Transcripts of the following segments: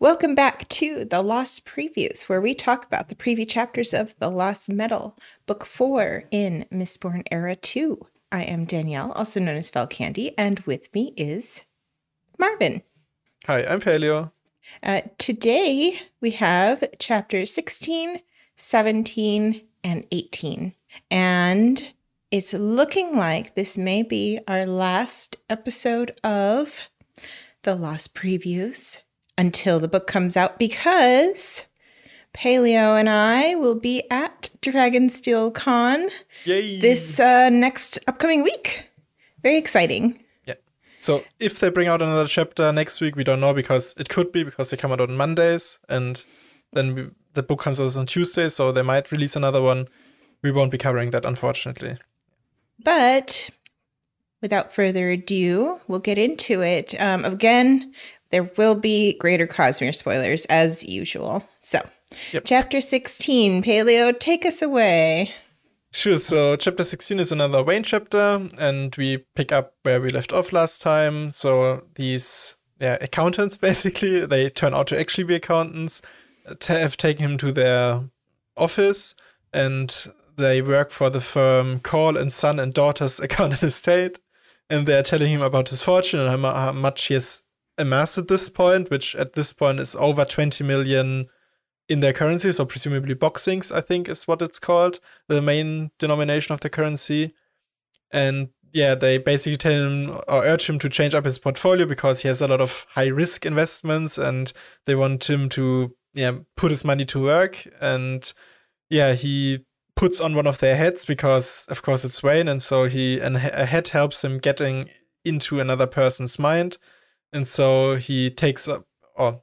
Welcome back to the Lost Previews, where we talk about the preview chapters of The Lost Metal, Book 4 in Mistborn Era 2. I am Danielle, also known as Fel Candy, and with me is Marvin. Hi, I'm Paleo. Uh, today we have chapters 16, 17, and 18. And it's looking like this may be our last episode of the Lost Previews until the book comes out because Paleo and I will be at Dragonsteel Con Yay! this uh, next upcoming week. Very exciting. Yeah. So if they bring out another chapter next week, we don't know because it could be because they come out on Mondays and then we, the book comes out on Tuesday, so they might release another one. We won't be covering that, unfortunately. But without further ado, we'll get into it. Um, again, there will be greater Cosmere spoilers as usual. So, Yep. chapter 16, Paleo, take us away. Sure. So chapter 16 is another Wayne chapter, and we pick up where we left off last time. So these yeah, accountants basically, they turn out to actually be accountants, t- have taken him to their office, and they work for the firm Call and Son and Daughters Accountant Estate, and they're telling him about his fortune and how much he has amassed at this point, which at this point is over 20 million in their currency, so presumably boxings, I think is what it's called, the main denomination of the currency. And yeah, they basically tell him or urge him to change up his portfolio because he has a lot of high risk investments and they want him to yeah put his money to work. And yeah, he puts on one of their heads because of course it's Wayne, and so he and a head helps him getting into another person's mind. And so he takes up or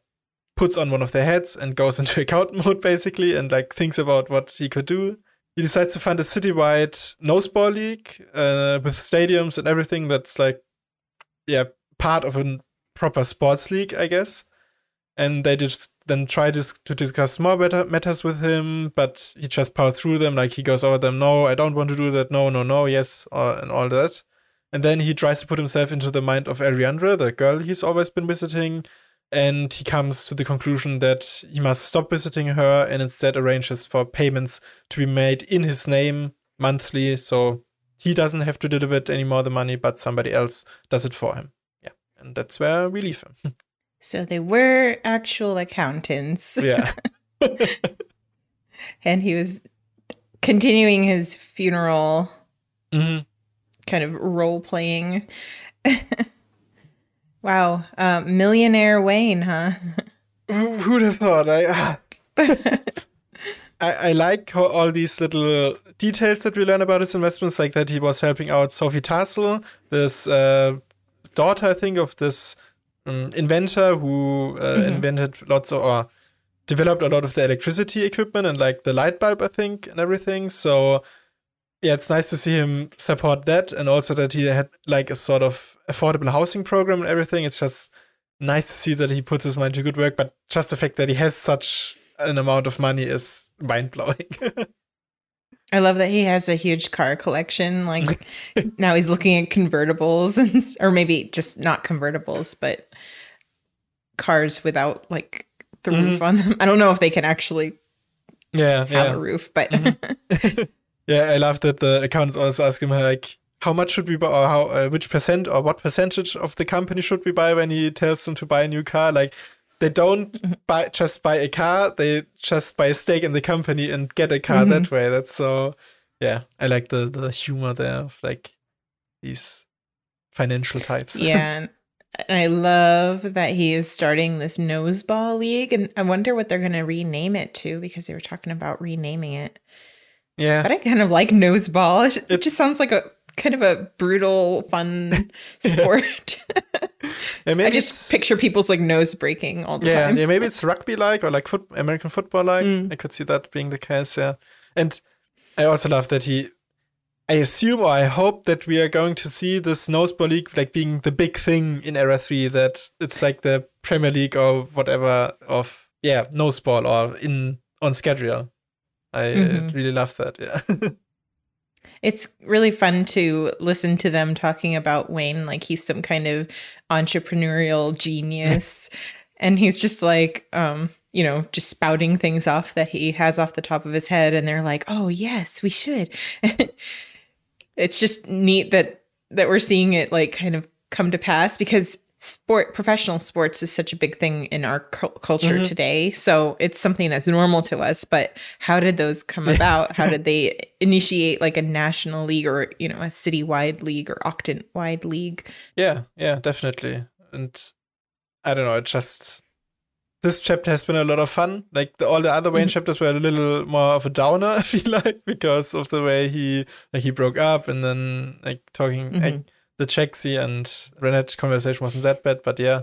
puts on one of their heads and goes into account mode basically and like thinks about what he could do. He decides to fund a citywide noseball league uh, with stadiums and everything that's like, yeah, part of a proper sports league, I guess. And they just then try dis- to discuss more better matters with him, but he just power through them. Like he goes over them, no, I don't want to do that, no, no, no, yes, or, and all that. And then he tries to put himself into the mind of Ariandra, the girl he's always been visiting, and he comes to the conclusion that he must stop visiting her and instead arranges for payments to be made in his name monthly. So he doesn't have to deliver it anymore the money but somebody else does it for him. Yeah. And that's where we leave him. So they were actual accountants, yeah. And he was continuing his funeral. Mhm. Kind of role playing. wow. Uh, millionaire Wayne, huh? Who- who'd have thought I, ah. I i like how all these little details that we learn about his investments like that he was helping out sophie tassel this uh, daughter i think of this um, inventor who uh, Mhm. invented lots of or developed a lot of the electricity equipment and like the light bulb i think and everything so yeah it's nice to see him support that and also that he had like a sort of affordable housing program and everything it's just nice to see that he puts his mind to good work but just the fact that he has such an amount of money is mind-blowing I love that he has a huge car collection. Like now he's looking at convertibles and or maybe just not convertibles, but cars without like the roof mm-hmm. on them. I don't know if they can actually yeah have a roof, but mm-hmm. Yeah, I love that the accountants also ask him like, how much should we buy, or how, uh, which percent, or what percentage of the company should we buy when he tells them to buy a new car? Like, they don't buy just buy a car; they just buy a stake in the company and get a car that way. That's so, yeah. I like the the humor there of like these financial types. yeah. And and I love that he is starting this noseball league, and I wonder what they're going to rename it to because they were talking about renaming it. Yeah. But I kind of like noseball. It, just sounds like a kind of a brutal, fun sport. Yeah, I just picture people's like nose breaking all the yeah, time. yeah, maybe it's rugby like or like foot, American football like. Mm. I could see that being the case, yeah. And I also love that he I assume or I hope that we are going to see this noseball league like being the big thing in era three, that it's like the Premier League or whatever of yeah, noseball or in on schedule. I uh, Mhm. really love that, yeah. It's really fun to listen to them talking about Wayne like he's some kind of entrepreneurial genius. and he's just like um you know just spouting things off that he has off the top of his head and they're like oh yes we should it's just neat that that we're seeing it like kind of come to pass because sport professional sports is such a big thing in our cu- culture Mhm. today so it's something that's normal to us but how did those come about how did they initiate like a national league or you know a citywide league or octant wide league Yeah, yeah, definitely. And I don't know, it just this chapter has been a lot of fun. Like the, all the other Wayne Mhm. chapters were a little more of a downer, I feel like, because of the way he like he broke up and then like talking like, Mhm. The Jaxie and Ranette conversation wasn't that bad, but yeah.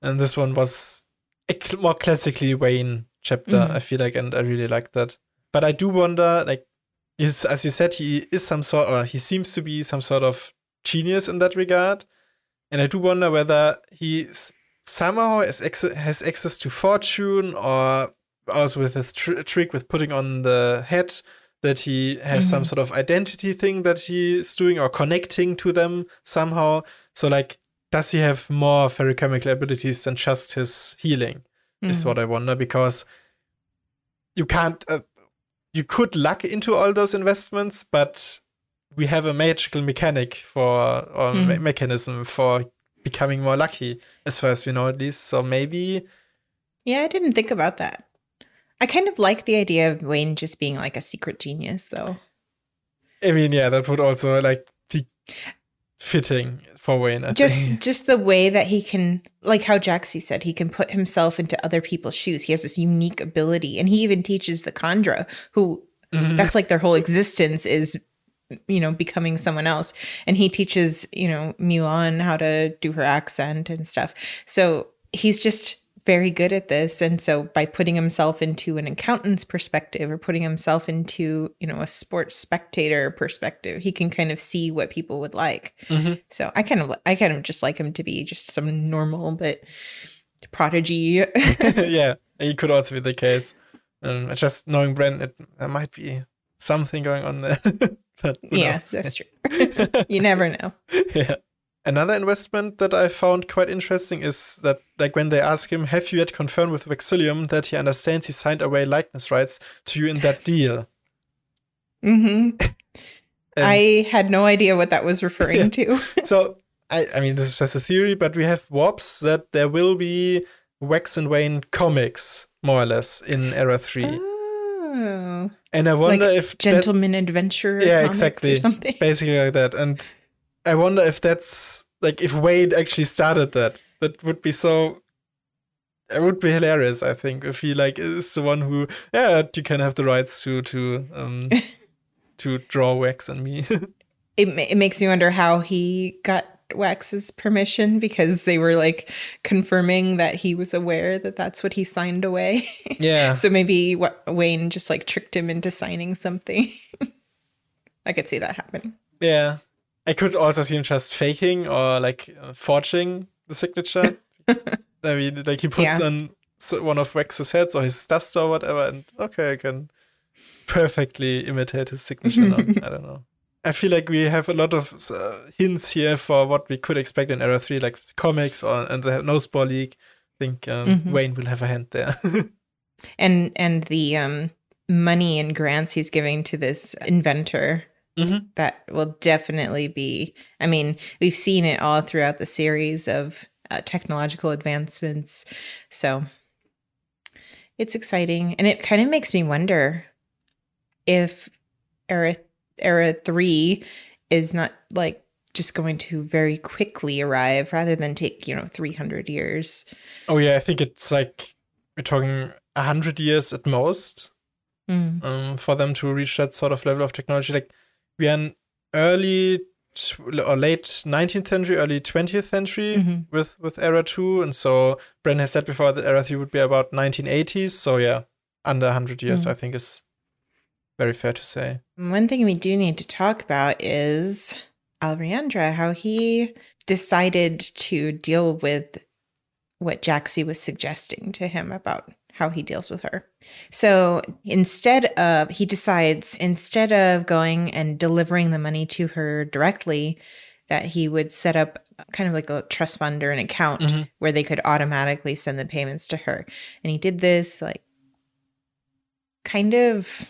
And this one was a cl- more classically Wayne chapter, Mhm. I feel like, and I really like that. But I do wonder, like, is as you said, he is some sort, or he seems to be some sort of genius in that regard. And I do wonder whether he somehow has, ex- has access to fortune or also with his tr- trick with putting on the head that he has some Mhm. sort of identity thing that he's doing or connecting to them somehow. So, like, does he have more ferrochemical abilities than just his healing? Is Mhm. what I wonder because you can't. Uh, you could luck into all those investments, but we have a magical mechanic for or me- Mhm. mechanism for becoming more lucky, as far as we know at least. So maybe Yeah, I didn't think about that. I kind of like the idea of Wayne just being like a secret genius, though. I mean, yeah, that would also like be fitting for Wayne. I Just, think. just the way that he can, like how Jaxie said, he can put himself into other people's shoes. He has this unique ability, and he even teaches the Kandra, who Mhm. that's like their whole existence is, you know, becoming someone else. And he teaches, you know, MeLaan how to do her accent and stuff. So he's just very good at this. And so by putting himself into an accountant's perspective or putting himself into, you know, a sports spectator perspective, he can kind of see what people would like. Mhm. So I kind of, I kind of just like him to be just some normal but prodigy. yeah, it could also be the case. Um, just knowing Bren, it, there might be something going on there. yes, knows? that's true. you never know. yeah. Another investment that I found quite interesting is that, like, when they ask him, "Have you yet confirmed with Vexillium that he understands he signed away likeness rights to you in that deal?" Mm-hmm. I had no idea what that was referring to. so, I, I mean, this is just a theory, but we have WoBs that there will be Wax and Wayne comics, more or less, in Era Three, Oh, and I wonder like if gentleman adventure. Yeah, exactly. Or something. basically like that. And I wonder if that's like if Wayne actually started that. That would be so. It would be hilarious. I think if he like is the one who, yeah, you can have the rights to to um to draw wax on me. It it makes me wonder how he got Wax's permission because they were like confirming that he was aware that that's what he signed away. yeah, so maybe what Wayne just like tricked him into signing something. I could see that happening. yeah. I could also see him just faking or like uh, forging the signature. I mean, like he puts Yeah. on one of Wax's heads or his dust or whatever, and okay, I can perfectly imitate his signature now. I don't know. I feel like we have a lot of uh, hints here for what we could expect in Era 3, like comics or and the Noseball League. I think um, Mhm. Wayne will have a hand there. And and the um money and grants he's giving to this inventor Mhm. that will definitely be i mean we've seen it all throughout the series of uh, technological advancements so it's exciting and it kind of makes me wonder if era era 3 is not like just going to very quickly arrive rather than take you know 300 years oh, yeah, I think it's like we're talking 100 years at most. Mm. um, for them to reach that sort of level of technology. Like we are in early t- or late 19th century, early 20th century Mhm. with with Era 2, and so Bren has said before that Era 3 would be about 1980s. So yeah, under 100 years, Mm. I think is very fair to say. One thing we do need to talk about is Alriandra, how he decided to deal with what Jaxie was suggesting to him about how he deals with her. So instead of, he decides, instead of going and delivering the money to her directly, that he would set up kind of like a trust fund or an account Mhm. where they could automatically send the payments to her. And he did this like kind of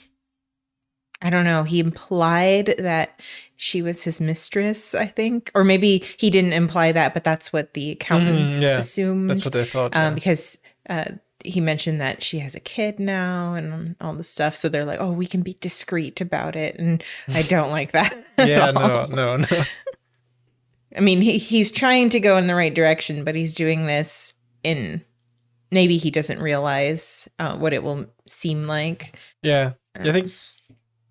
I don't know, he implied that she was his mistress, I think. Or maybe he didn't imply that, but that's what the accountants yeah. assumed That's what they thought. um, yeah. because uh, he mentioned that she has a kid now and all the stuff. So they're like, "Oh, we can be discreet about it," and I don't like that. yeah, no, no, no. I mean, he, he's trying to go in the right direction, but he's doing this in maybe he doesn't realize uh, what it will seem like. Yeah. Yeah, I think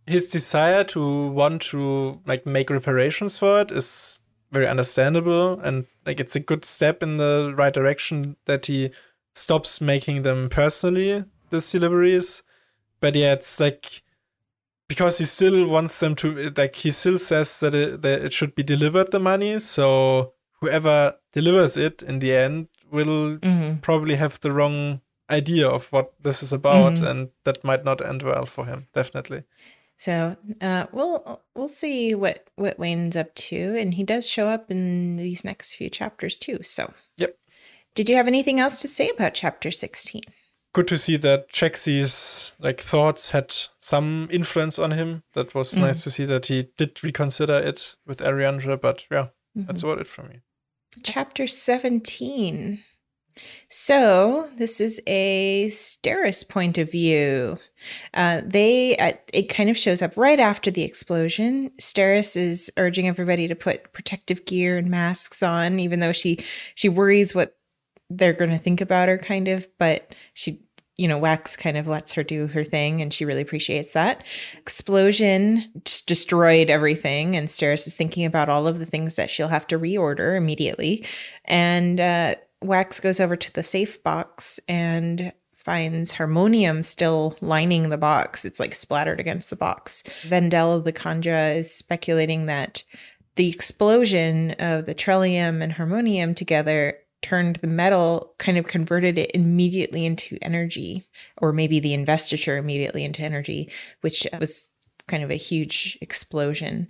his desire to want to like make reparations for it is very understandable and like it's a good step in the right direction that he stops making them personally these deliveries but yeah it's like because he still wants them to like he still says that it, that it should be delivered the money so whoever delivers it in the end will hmm probably have the wrong idea of what this is about Mhm. and that might not end well for him definitely So uh, we'll we'll see what what Wayne's up to, and he does show up in these next few chapters too. So. Did you have anything else to say about chapter sixteen? good to see that Jaxie's like thoughts had some influence on him that was Mhm. nice to see that he did reconsider it with Ariandra but yeah that's about it for me chapter 17. So, this is a Steris point of view. Uh, they, uh, it kind of shows up right after the explosion. Steris is urging everybody to put protective gear and masks on, even though she she worries what they're going to think about her, kind of. But she, you know, Wax kind of lets her do her thing, and she really appreciates that. Explosion destroyed everything, and Steris is thinking about all of the things that she'll have to reorder immediately. And uh, Wax goes over to the safe box and finds harmonium still lining the box. It's like splattered against the box. Vendel the Kandra is speculating that the explosion of the trellium and harmonium together turned the metal, kind of converted it immediately into energy, or maybe the investiture immediately into energy, which was kind of a huge explosion.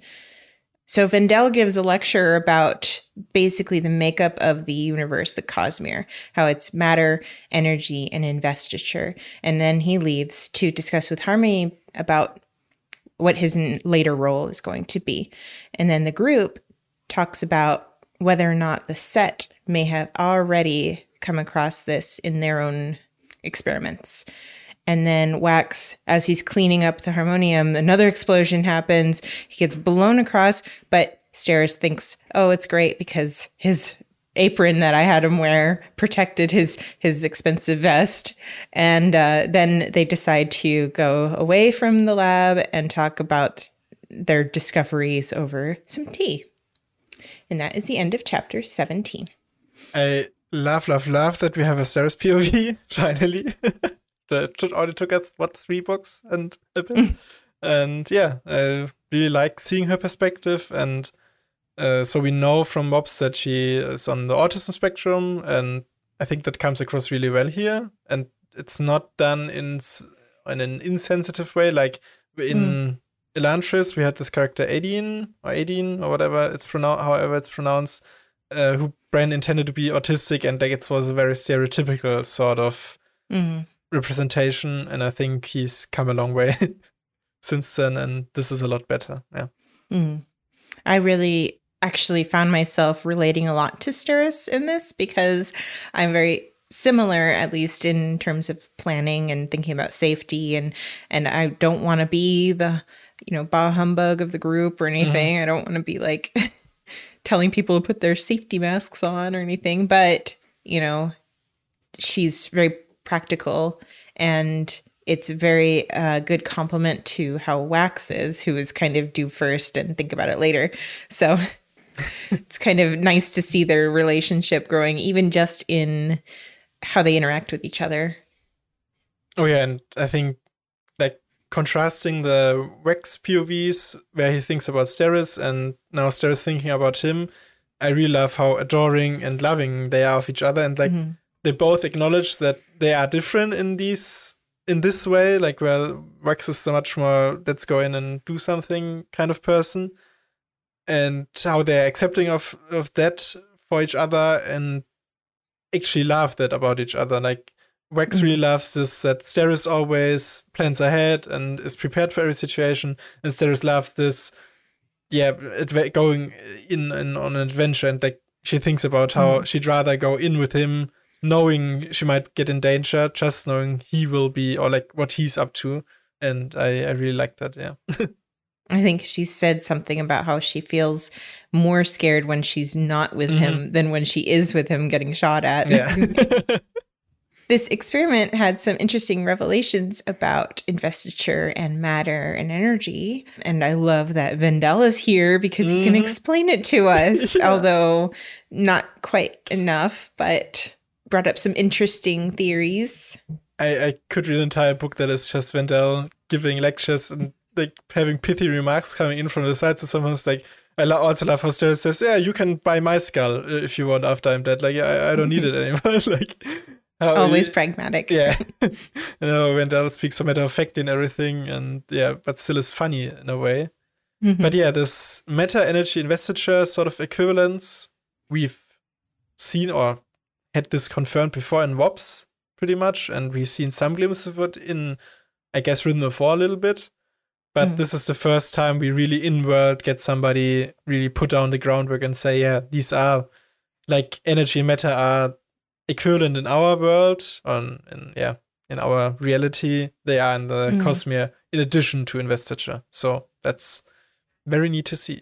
So Vendel gives a lecture about basically the makeup of the universe, the Cosmere, how it's matter, energy, and investiture. And then he leaves to discuss with Harmony about what his later role is going to be. And then the group talks about whether or not the set may have already come across this in their own experiments. And then Wax, as he's cleaning up the harmonium, another explosion happens. He gets blown across, but Steris thinks, "Oh, it's great because his apron that I had him wear protected his his expensive vest." And uh, then they decide to go away from the lab and talk about their discoveries over some tea. And that is the end of chapter 17. I love love love that we have a Steris POV finally. That took- only took us what three books and a bit? And yeah I really like seeing her perspective and uh, so we know from WoBs that she is on the autism spectrum and I think that comes across really well here. And it's not done in in an insensitive way like in Elantris we had this character Adien or Adien or whatever it's pronounced however it's pronounced uh, who Bran intended to be autistic and like it was a very stereotypical sort of Mm. representation and I think he's come a long way since then and this is a lot better yeah Mm. I really actually found myself relating a lot to Steris in this because I'm very similar at least in terms of planning and thinking about safety and and I don't want to be the you know bah humbug of the group or anything. I don't want to be like telling people to put their safety masks on or anything, but you know, she's very practical and it's a very uh, good compliment to how Wax is, who is kind of do first and think about it later. So it's kind of nice to see their relationship growing, even just in how they interact with each other. oh yeah and I think contrasting the Wax POVs where he thinks about Steris and now Steris thinking about him I really love how adoring and loving they are of each other and like Mhm. they both acknowledge that they are different in these in this way like well Wax is so much more let's go in and do something kind of person and how they're accepting of of that for each other and actually love that about each other. Like Wax really loves this that Steris always plans ahead and is prepared for every situation, and Steris loves this, yeah, going in, in on an adventure and like she thinks about how mm. she'd rather go in with him, knowing she might get in danger, just knowing he will be or like what he's up to, and I I really like that. Yeah. I think she said something about how she feels more scared when she's not with mm-hmm. him than when she is with him getting shot at. Yeah. this experiment had some interesting revelations about investiture and matter and energy. And I love that Vendel is here because mm-hmm. he can mm-hmm. explain it to us, yeah. although not quite enough, but brought up some interesting theories. I, I could read an entire book that is just Vendel giving lectures and like having pithy remarks coming in from the side. So someone's like, I also love how Steris says, "Yeah, you can buy my skull if you want after I'm dead. Like, I, I don't need it anymore." like, always he, pragmatic. Yeah, you know, Vendel speaks so matter of fact in everything, and yeah, but still is funny in a way. Mm-hmm. But yeah, this matter energy investiture sort of equivalence we've seen or had this confirmed before in WoBs pretty much, and we've seen some glimpses of it in, I guess, Rhythm of War a little bit. But mm. this is the first time we really in world get somebody really put down the groundwork and say, yeah, these are like energy and matter are equivalent in our world, on in yeah, in our reality. They are in the mm. Cosmere in addition to investiture. So that's very neat to see.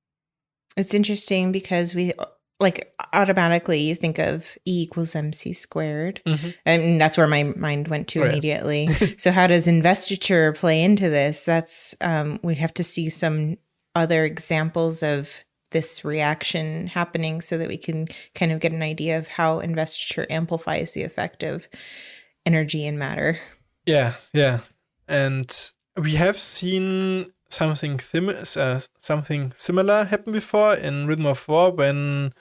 it's interesting because we like automatically you think of E equals MC squared. Mm-hmm. And that's where my mind went to oh, immediately. Yeah. so how does investiture play into this? That's um we have to see some other examples of this reaction happening so that we can kind of get an idea of how investiture amplifies the effect of energy and matter. Yeah, yeah. And we have seen something uh, something similar happen before in Rhythm of War when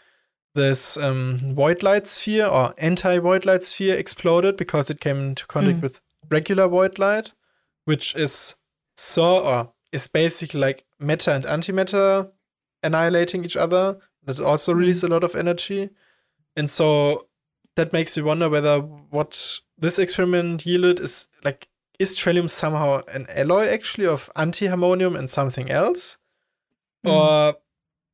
this um, void light sphere or anti void light sphere exploded because it came into contact mm. with regular void light, which is so or is basically like matter and antimatter annihilating each other. That also releases a lot of energy, and so that makes me wonder whether what this experiment yielded is like is Trellium somehow an alloy actually of anti-harmonium and something else, mm. or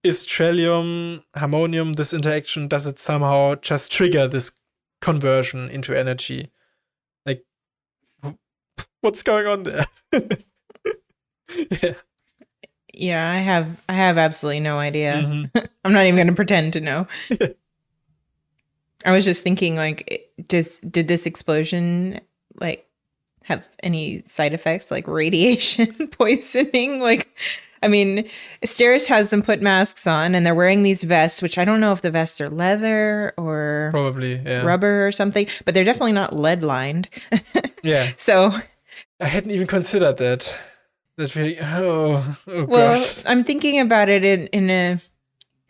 is Trellium, Harmonium, this interaction, does it somehow just trigger this conversion into energy? Like, what's going on there? yeah. Yeah, I have I have absolutely no idea. Mm-hmm. I'm not even going to pretend to know. I was just thinking like does did this explosion like have any side effects like radiation poisoning like I mean, Steris has them put masks on and they're wearing these vests, which I don't know if the vests are leather or probably yeah. rubber or something, but they're definitely not lead lined. yeah. So I hadn't even considered that. That really oh, oh well, gosh. I'm thinking about it in, in a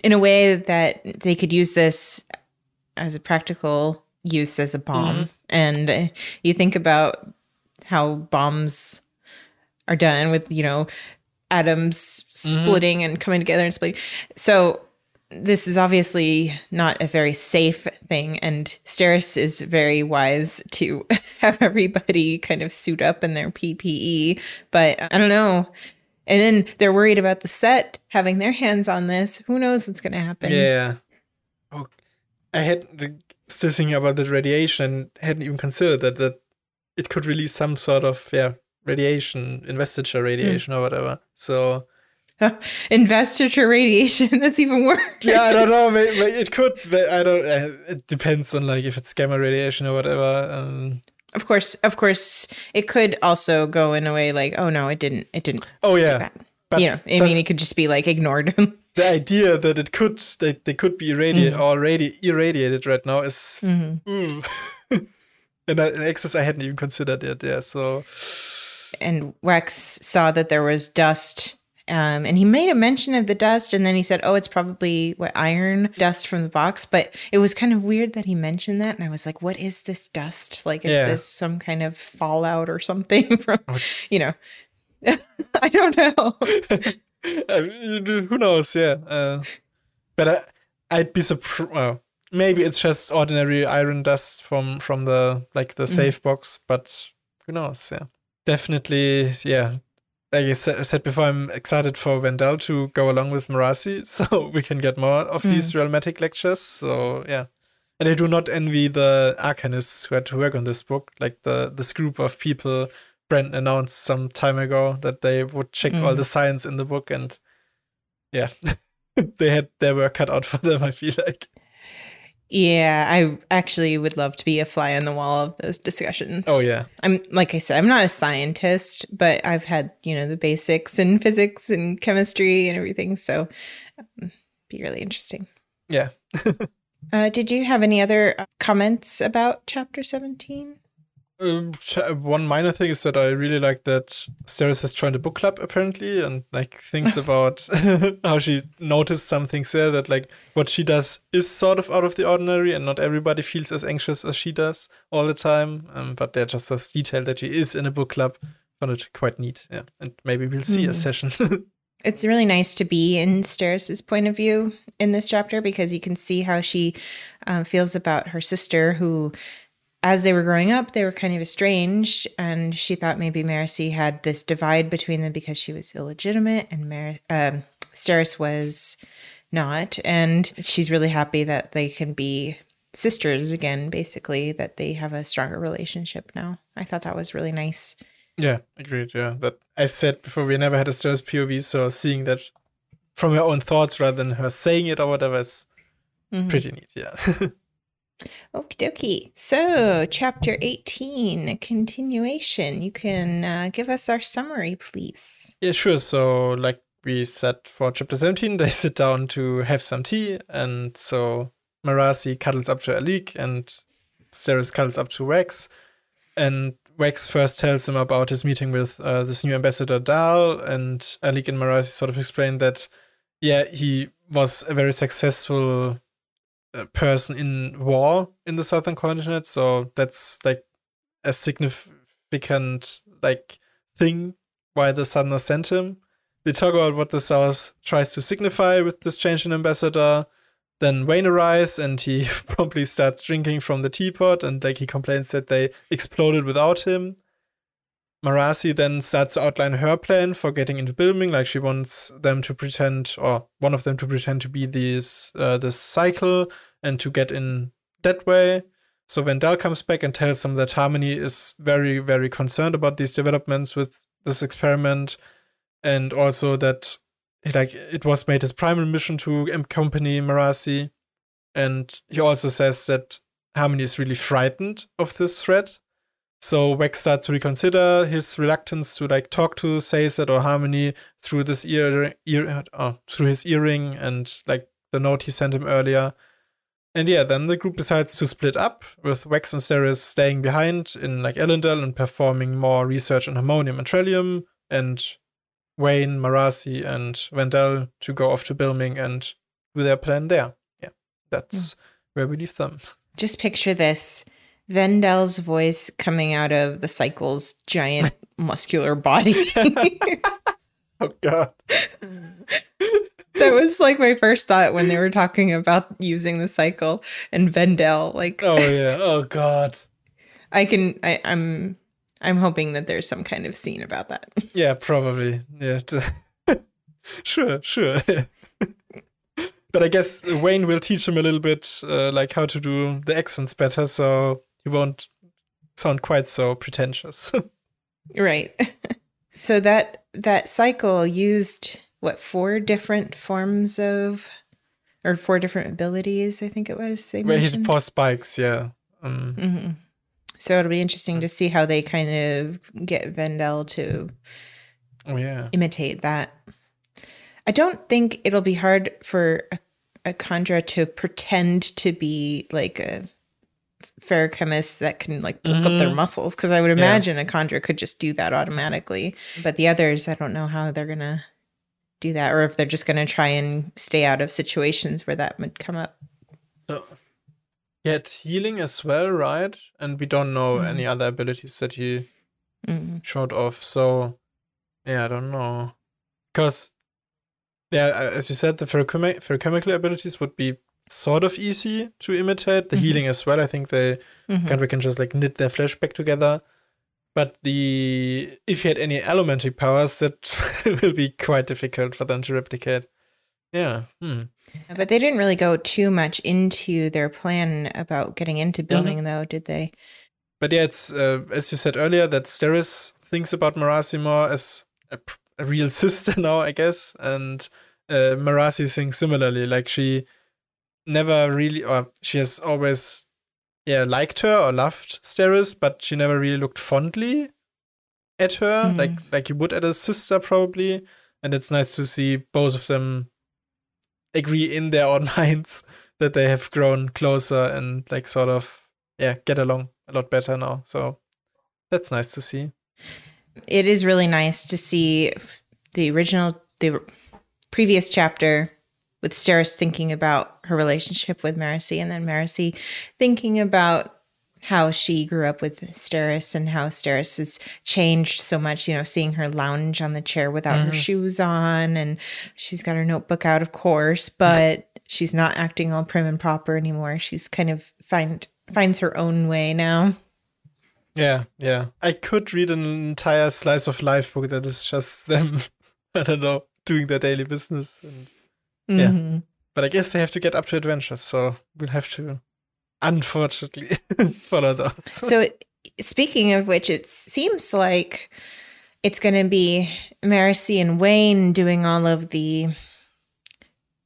in a way that they could use this as a practical use as a bomb. Mm-hmm. And you think about how bombs are done with, you know, atoms mm-hmm. splitting mm-hmm. and coming together and splitting. So this is obviously not a very safe thing, and Steris is very wise to have everybody kind of suit up in their PPE. But I don't know. And then they're worried about the set having their hands on this. Who knows what's going to happen? Yeah. Oh, I had still thinking about the radiation. Hadn't even considered that that it could release some sort of yeah radiation, investiture radiation mm. or whatever. So investiture radiation that's even worse yeah i don't know it could but i don't uh, it depends on like if it's gamma radiation or whatever um, of course of course it could also go in a way like oh no it didn't it didn't oh yeah but you know i mean it could just be like ignored the idea that it could that they could be irradiated mm. or radi- irradiated right now is mm-hmm. mm. and an access i hadn't even considered it yeah so and Wax saw that there was dust. Um, and he made a mention of the dust, and then he said, "Oh, it's probably what iron dust from the box." But it was kind of weird that he mentioned that, and I was like, "What is this dust? Like, is yeah. this some kind of fallout or something from, you know?" I don't know. Who knows? Yeah, uh, but I, I'd be surprised. Well, maybe it's just ordinary iron dust from from the like the Mhm. safe box, but who knows? Yeah, definitely. Yeah, like I sa- said before, I'm excited for Vendel to go along with Marasi, so we can get more of these realmatic lectures. So yeah. And I do not envy the arcanists who had to work on this book, like the this group of people Brent announced some time ago that they would check all Mhm. the science in the book, and yeah, they had their work cut out for them. I feel like. Yeah, I actually would love to be a fly on the wall of those discussions. Oh yeah, I'm like I said, I'm not a scientist, but I've had you know the basics in physics and chemistry and everything, so um, be really interesting. yeah. Uh, did you have any other uh, comments about chapter 17? Um, one minor thing is that I really like that Steris has joined a book club apparently, and like thinks about how she noticed some things there that like what she does is sort of out of the ordinary, and not everybody feels as anxious as she does all the time. Um, but they're just as detailed that she is in a book club. Found it quite neat, yeah. And maybe we'll see a Mhm. session. It's really nice to be in Steris's point of view in this chapter because you can see how she um, feels about her sister, who, as they were growing up, they were kind of estranged, and she thought maybe Marcy had this divide between them because she was illegitimate and Mar- um, Steris was not, and she's really happy that they can be sisters again. Basically, that they have a stronger relationship now. I thought that was really nice. yeah, agreed. Yeah, that I said before we never had a Steris POV, so seeing that from her own thoughts rather than her saying it or whatever is Mhm. pretty neat. Yeah. Okie dokie. So, chapter 18, a continuation. You can uh, give us our summary, please. Yeah, sure. So, like we said for chapter 17, they sit down to have some tea, and so Marasi cuddles up to Allik, and Steris cuddles up to Wax. And Wax first tells him about his meeting with uh, this new ambassador, Dal, and Allik and Marasi sort of explain that, yeah, he was a very successful person in war in the southern continent, so that's like a significant like thing why the Southerners sent him. They talk about what the South tries to signify with this change in ambassador. Then Wayne arrives and he promptly starts drinking from the teapot and like he complains that they exploded without him. Marasi then starts to outline her plan for getting into Bilming, like she wants them to pretend, or one of them to pretend to be this uh, this cycle and to get in that way. So Vendel comes back and tells them that Harmony is very, very concerned about these developments with this experiment, and also that like it was made his primary mission to accompany Marasi, and he also says that Harmony is really frightened of this threat. So Wax starts to reconsider his reluctance to like talk to Sazed or Harmony through this ear, ear uh, through his earring and like the note he sent him earlier. And yeah, then the group decides to split up, with Wax and Steris staying behind in like Elendel and performing more research on Harmonium and trellium, and Wayne, Marasi, and Vendel to go off to Bilming and do their plan there. Yeah, that's hmm. where we leave them. Just picture this Vendel's voice coming out of the cycle's giant muscular body. Oh god. that was like my first thought when they were talking about using the cycle and Vendel. Like, Oh yeah. Oh god. I can, I, I'm, I'm hoping that there's some kind of scene about that. Yeah, probably. Yeah. sure, sure. but I guess Wayne will teach him a little bit, uh, like how to do the accents better, so he won't sound quite so pretentious. Right. so that that cycle used what four different forms of or four different abilities, I think it was. They he mentioned. four spikes, yeah. Um, Mhm. So it'll be interesting to see how they kind of get Vendel to oh yeah. imitate that. I don't think it'll be hard for a, a Kandra to pretend to be like a ferrochemist that can like bulk up their Mhm. muscles because I would Yeah. imagine a Kandra could just do that automatically. But the others, I don't know how they're gonna do that, or if they're just gonna try and stay out of situations where that would come up. So, yet healing as well, right? And we don't know Mhm. any other abilities that he Mm. showed off. So, yeah, I don't know. Because yeah, as you said, the ferrochemi- ferrochemical abilities would be sort of easy to imitate. The mm-hmm. healing as well. I think they mm-hmm. kind of can just like knit their flesh back together. But the if you had any elementary powers, that will be quite difficult for them to replicate. Yeah. Hmm. But they didn't really go too much into their plan about getting into mm-hmm. Bilming, mm-hmm. though, did they? But yeah, it's uh, as you said earlier that Steris thinks about Marasi more as a, a real sister now, I guess, and uh, Marasi thinks similarly. Like she never really, or she has always yeah, liked her or loved Steris, but she never really looked fondly at her, mm. like like you would at a sister probably. And it's nice to see both of them agree in their own minds that they have grown closer and like sort of yeah get along a lot better now. So that's nice to see. It is really nice to see the original the previous chapter with Steris thinking about her relationship with Marasi and then Marasi thinking about how she grew up with Steris and how Steris has changed so much, you know, seeing her lounge on the chair without mm-hmm. her shoes on and she's got her notebook out of course, but she's not acting all prim and proper anymore. She's kind of find finds her own way now. Yeah, yeah. I could read an entire slice of life book that is just them I don't know, doing their daily business and Mm-hmm. Yeah. But I guess they have to get up to adventures, so we'll have to, unfortunately, follow those. so, speaking of which, it seems like it's going to be Marasi and Wayne doing all of the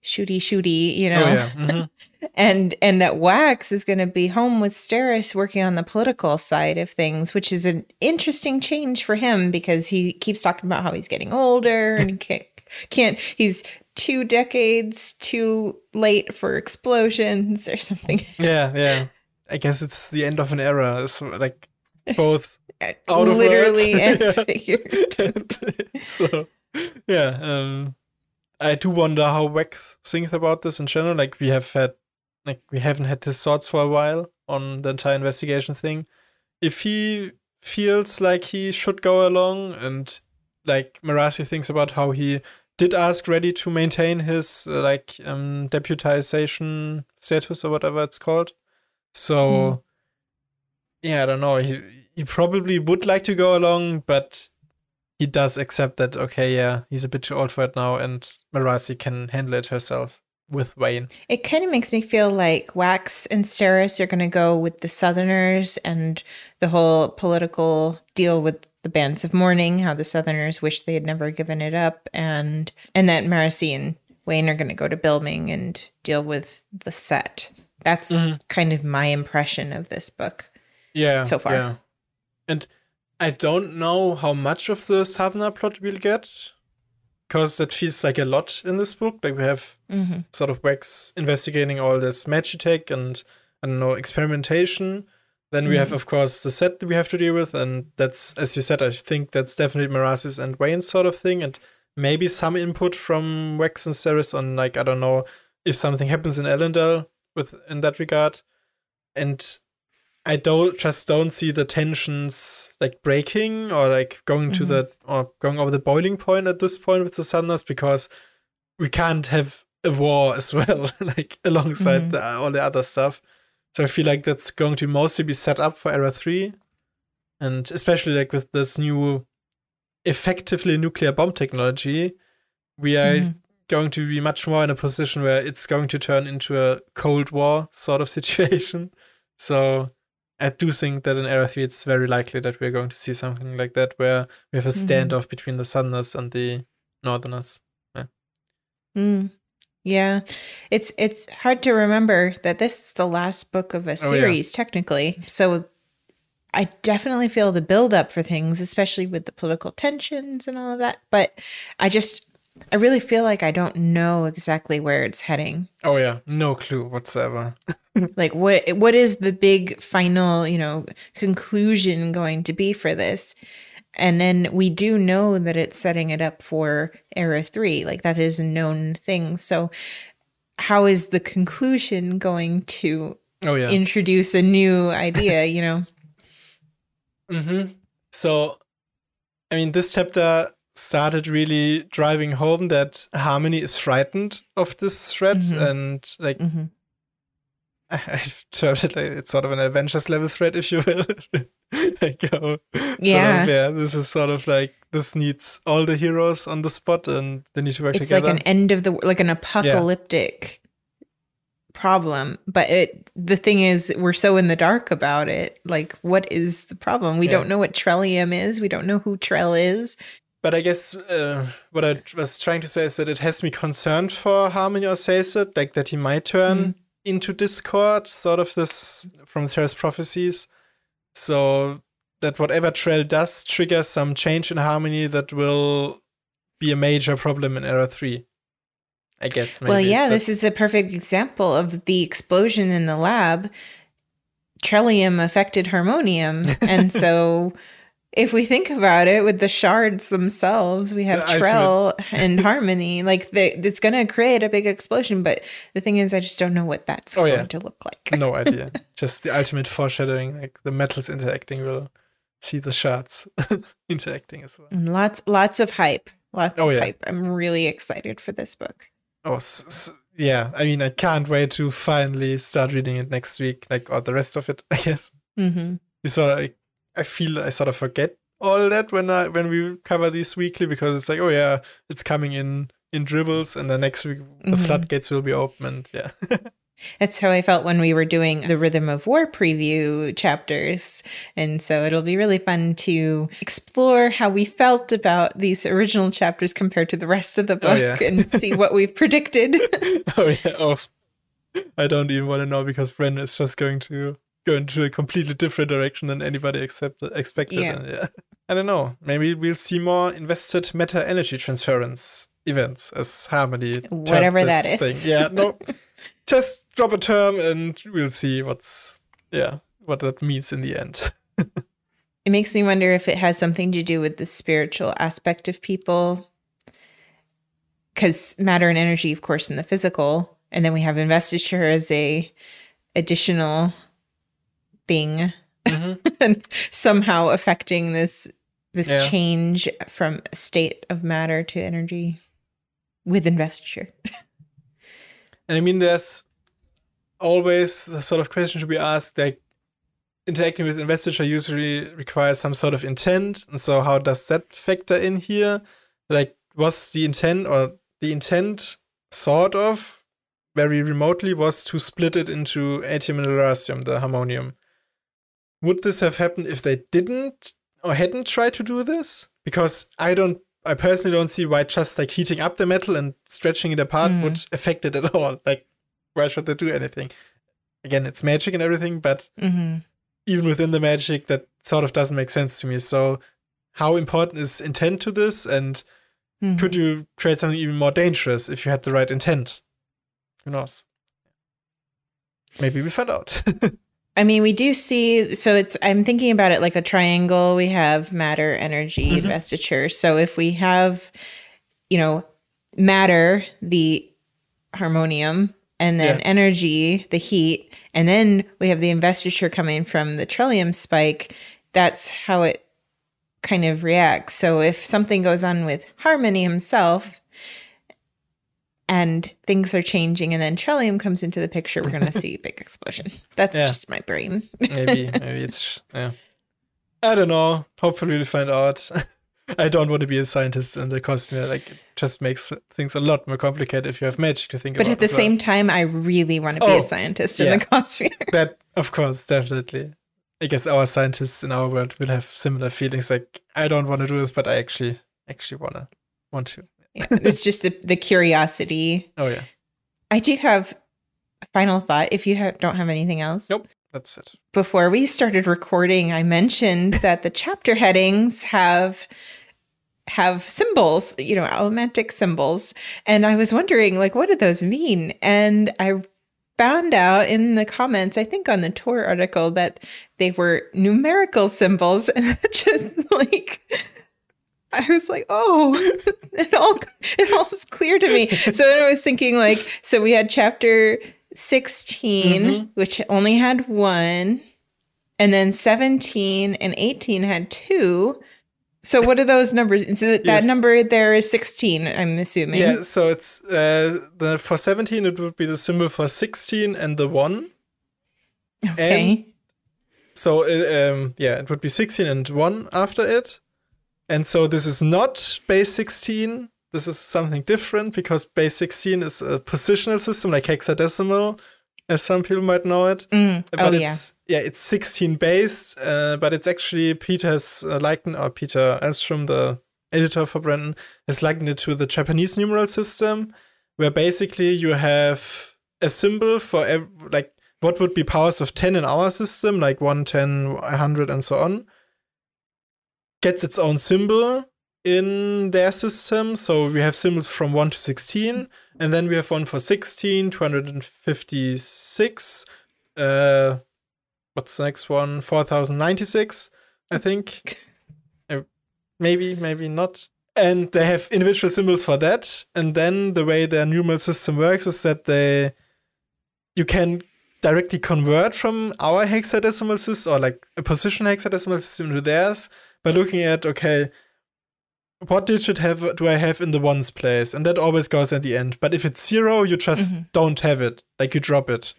shooty shooty, you know. Oh, yeah. Mm-hmm. and and that Wax is going to be home with Steris working on the political side of things, which is an interesting change for him because he keeps talking about how he's getting older and can't can't he's two decades too late for explosions or something. Yeah, yeah. I guess it's the end of an era. It's like both out of literally and figuratively. so yeah, um, I do wonder how Wax thinks about this in general. Like we have had, like we haven't had his thoughts for a while on the entire investigation thing. If he feels like he should go along, and like Marasi thinks about how he did ask Reddi to maintain his uh, like um, deputization status or whatever it's called. So mm. yeah, I don't know. He he probably would like to go along, but he does accept that okay, yeah, he's a bit too old for it now, and Marasi can handle it herself with Wayne. It kind of makes me feel like Wax and Steris are going to go with the Southerners and the whole political deal with the bands of mourning, how the Southerners wish they had never given it up, and and that Marasi and Wayne are going to go to Bilming and deal with the set. That's mm-hmm. kind of my impression of this book. Yeah, so far. Yeah, and I don't know how much of the Sadhana plot we'll get, because that feels like a lot in this book. Like we have mm-hmm. sort of Wax investigating all this magitech and I don't know experimentation then we mm. have, mm-hmm. of course, the set that we have to deal with, and that's, as you said, I think that's definitely Marasi's and Wayne's sort of thing, and maybe some input from Wax and Steris on, like, I don't know if something happens in Elendel with in that regard, and I don't just don't see the tensions like breaking or like going mm-hmm. to the or going over the boiling point at this point with the Southerners because we can't have a war as well, like alongside mm-hmm. the, all the other stuff. So I feel like that's going to mostly be set up for Era 3. And especially like with this new effectively nuclear bomb technology, we are mm-hmm. going to be much more in a position where it's going to turn into a Cold War sort of situation. So I do think that in Era 3 it's very likely that we're going to see something like that where we have a mm-hmm. standoff mm-hmm. between the Southerners and the Northerners. Yeah. Mm. Yeah. It's it's hard to remember that this is the last book of a series oh, yeah. technically. So I definitely feel the build up for things, especially with the political tensions and all of that, but I just I really feel like I don't know exactly where it's heading. Oh yeah, no clue whatsoever. like what what is the big final, you know, conclusion going to be for this? And then we do know that it's setting it up for Era 3. Like that is a known thing. So how is the conclusion going to oh, yeah. introduce a new idea, you know? Mm-hmm. So I mean this chapter started really driving home that Harmony is frightened of this threat Mhm. and like mm-hmm. I've termed it like it's sort of an Avengers level threat, if you will. like, oh, sort Yeah. of, yeah. This is sort of like this needs all the heroes on the spot, and they need to work It's together. like an end of the like an apocalyptic problem. But it the thing is we're so in the dark about it. Like what is the problem? We Yeah. don't know what Trellium is. We don't know who Trell is. but I guess uh, what I was trying to say is that it has me concerned for Harmony or Sazed, like that he might turn Mm. into Discord, sort of this from Terris prophecies. So that whatever Trell does triggers some change in Harmony that will be a major problem in Era 3. I guess. well, yeah, So- this is a perfect example of the explosion in the lab. Trellium affected harmonium. and so if we think about it with the shards themselves, we have The Trell and Harmony. Like the, it's going to create a big explosion. But the thing is, I just don't know what that's Oh, going yeah. to look like. no idea. Just the ultimate foreshadowing, like the metals interacting will see the shards interacting as well. And lots, lots of hype. Lots Oh, of yeah. hype. I'm really excited for this book. Oh, s- s- yeah. I mean, I can't wait to finally start reading it next week, like or the rest of it. I guess Mm-hmm. you saw of. I, feel I sort of forget all that when I when we cover these weekly because it's like, oh yeah, it's coming in in dribbles, and then next week the Mhm. floodgates will be open, and yeah, That's how I felt when we were doing the Rhythm of War preview chapters. And so it'll be really fun to explore how we felt about these original chapters compared to the rest of the book Oh, yeah. and see what we've predicted. oh yeah, oh, I don't even want to know because Bren is just going to go into a completely different direction than anybody except expected. Yeah. And yeah, I don't know. Maybe we'll see more invested meta energy transference events as Harmony. Whatever that is. Thing. Yeah, no, just drop a term and we'll see what's yeah what that means in the end. It makes me wonder if it has something to do with the spiritual aspect of people. Because matter and energy, of course, in the physical, and then we have investiture as a additional thing, Mhm. and somehow affecting this this Yeah. change from state of matter to energy with investiture. And I mean, there's always the sort of question to be asked like, interacting with investiture usually requires some sort of intent. And so, how does that factor in here? Like, was the intent or the intent sort of very remotely was to split it into atium and lerasium, the harmonium? Would this have happened if they didn't or hadn't tried to do this? Because I don't I personally don't see why just like heating up the metal and stretching it apart Mhm. would affect it at all. Like, why should they do anything? Again, it's magic and everything, but Mm-hmm. even within the magic, that sort of doesn't make sense to me. So, how important is intent to this? And Mm-hmm. could you create something even more dangerous if you had the right intent? Who knows? Maybe we find out. I mean, we do see. So it's. I'm thinking about it like a triangle. We have matter, energy, Mhm. investiture. So if we have, you know, matter, the harmonium, and then Yeah. energy, the heat, and then we have the investiture coming from the trellium spike. That's how it kind of reacts. So if something goes on with Harmony himself. And things are changing, and then Trellium comes into the picture. We're going to see a big explosion. That's Yeah. just my brain. maybe, maybe it's yeah. I don't know. Hopefully, we'll find out. I don't want to be a scientist in the Cosmere. Like, it just makes things a lot more complicated if you have magic to think But about. But at the well. same time, I really want to be Oh, a scientist in yeah. the Cosmere. that of course definitely i guess our scientists in our world will have similar feelings like i don't want to do this but i actually actually want to want to Yeah, it's just the, the curiosity. oh yeah I do have a final thought. If you have, don't have anything else, Nope. that's it before we started recording, I mentioned that the chapter headings have have symbols, you know, allomantic symbols, and I was wondering, like, what do those mean? And I found out in the comments, I think on the Tor article, that they were numerical symbols, and that just like. I was like, oh, it all it all is clear to me. So then I was thinking, like, so we had chapter 16, Mhm. which only had one, and then 17 and 18 had two. So what are those numbers? So that Yes. number there is 16, I'm assuming. Yeah, so it's uh, the for 17 it would be the symbol for 16 and the 1. Okay. So uh, um, yeah, it would be 16 and 1 after it. And so this is not base 16. This is something different because base 16 is a positional system like hexadecimal, as some people might know it. Mm. But Oh, yeah. it's yeah. it's 16 based, uh, but it's actually Peter's uh, likened or Peter Ahlstrom, the editor for Brandon, has likened it to the Japanese numeral system, where basically you have a symbol for ev- like what would be powers of 10 in our system, like 1, 10, 100, and so on, gets its own symbol in their system. So we have symbols from 1 to 16, and then we have one for 16, 256, uh, what's the next one? 4096, I think. Uh, maybe, maybe not. And they have individual symbols for that. And then the way their numeral system works is that they you can directly convert from our hexadecimal system or like a position hexadecimal system to theirs by looking at okay what digit have do I have in the ones place? And that always goes at the end. But if it's zero, you just Mhm. don't have it. Like you drop it.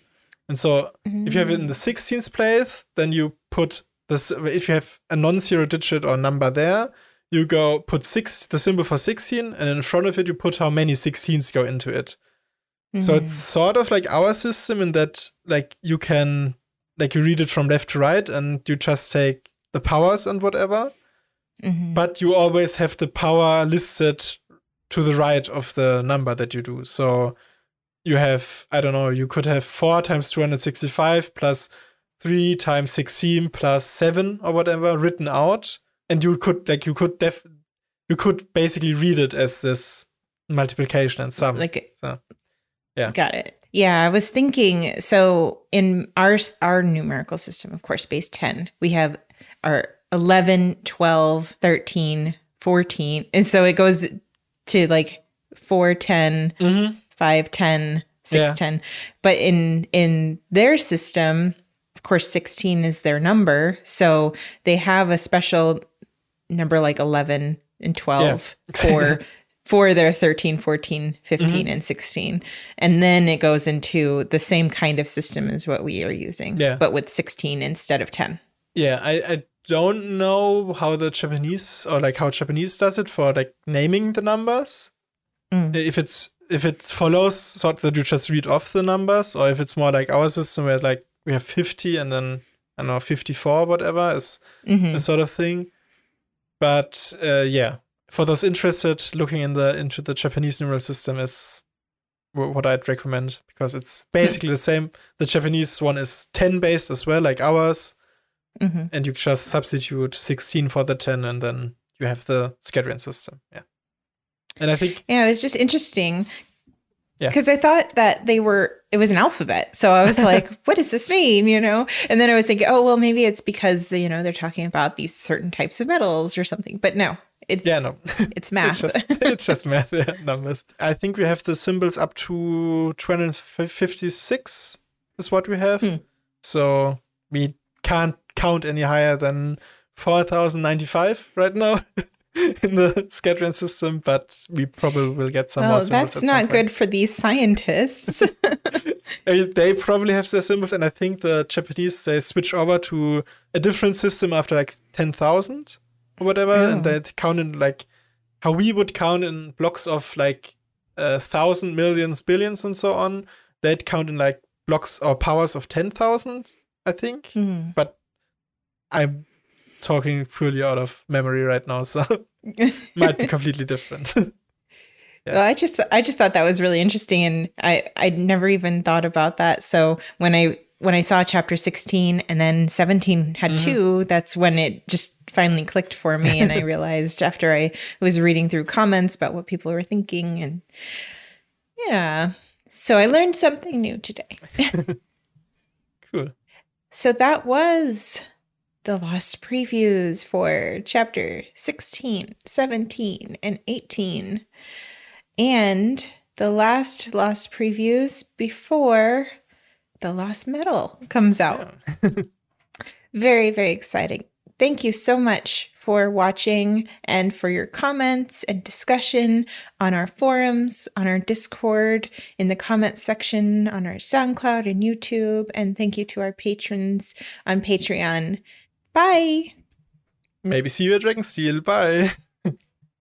And so if you have it in the 16th place, then you put this if you have a non-zero digit or number there, you go put six the symbol for 16, and in front of it you put how many 16s go into it. So Mm-hmm. it's sort of like our system in that like you can like you read it from left to right and you just take the powers and whatever, Mhm. but you always have the power listed to the right of the number that you do. So you have I don't know, you could have 4 times 265 plus 3 times 16 plus 7 or whatever written out and you could like you could def you could basically read it as this multiplication and sum. like so, yeah. Got it. Yeah, I was thinking so in our our numerical system, of course, base 10, we have our 11, 12, 13, 14. And so it goes to like 4, 10, Mhm. 5, 10, 6, Yeah. 10. But in in their system, of course, 16 is their number. So they have a special number like 11 and 12 for for their 13, 14, 15, Mm-hmm. and 16. And then it goes into the same kind of system as what we are using, Yeah. but with 16 instead of 10. Yeah, I, I don't know how the Japanese or like how Japanese does it for like naming the numbers. Mm. If it's if it follows sort that you just read off the numbers, or if it's more like our system where like we have 50 and then I don't know 54 whatever is Mhm. a sort of thing. But uh, yeah, for those interested, looking in the into the Japanese numeral system is wh- what I'd recommend because it's basically the same. The Japanese one is 10 based as well, like ours Mhm. and you just substitute 16 for the 10 and then you have the Scadrian system yeah and i think Yeah, it was just interesting. Yeah. Because I thought that they were, it was an alphabet. So I was like, what does this mean? You know? And then I was thinking, oh, well, maybe it's because, you know, they're talking about these certain types of metals or something. But no, it's, yeah no it's math. it's just it's just math yeah, numbers i think we have the symbols up to 256 is what we have Hmm. so we can't count any higher than 4095 right now in the Scadrian system but we probably will get some more well, symbols that's not good for these scientists. They probably have their symbols, and I think the Japanese they switch over to a different system after like ten thousand or whatever, and Oh. they count in like how we would count in blocks of like a thousand, millions, billions, and so on. They'd count in like blocks or powers of ten thousand, I think. Hmm. But I'm talking purely out of memory right now, so might be completely different. Yeah. Well, I just I just thought that was really interesting, and I I'd never even thought about that. So when I when I saw chapter sixteen and then seventeen had Mm-hmm. two, that's when it just finally clicked for me, and I realized after I was reading through comments about what people were thinking, and yeah, so I learned something new today. cool. So that was the lost previews for chapter 16, 17, and 18. And the last lost previews before the lost metal comes out. very, very exciting. Thank you so much for watching and for your comments and discussion on our forums, on our Discord, in the comments section, on our SoundCloud and YouTube. And thank you to our patrons on Patreon. Bye. Maybe see you at Dragonsteel. Bye.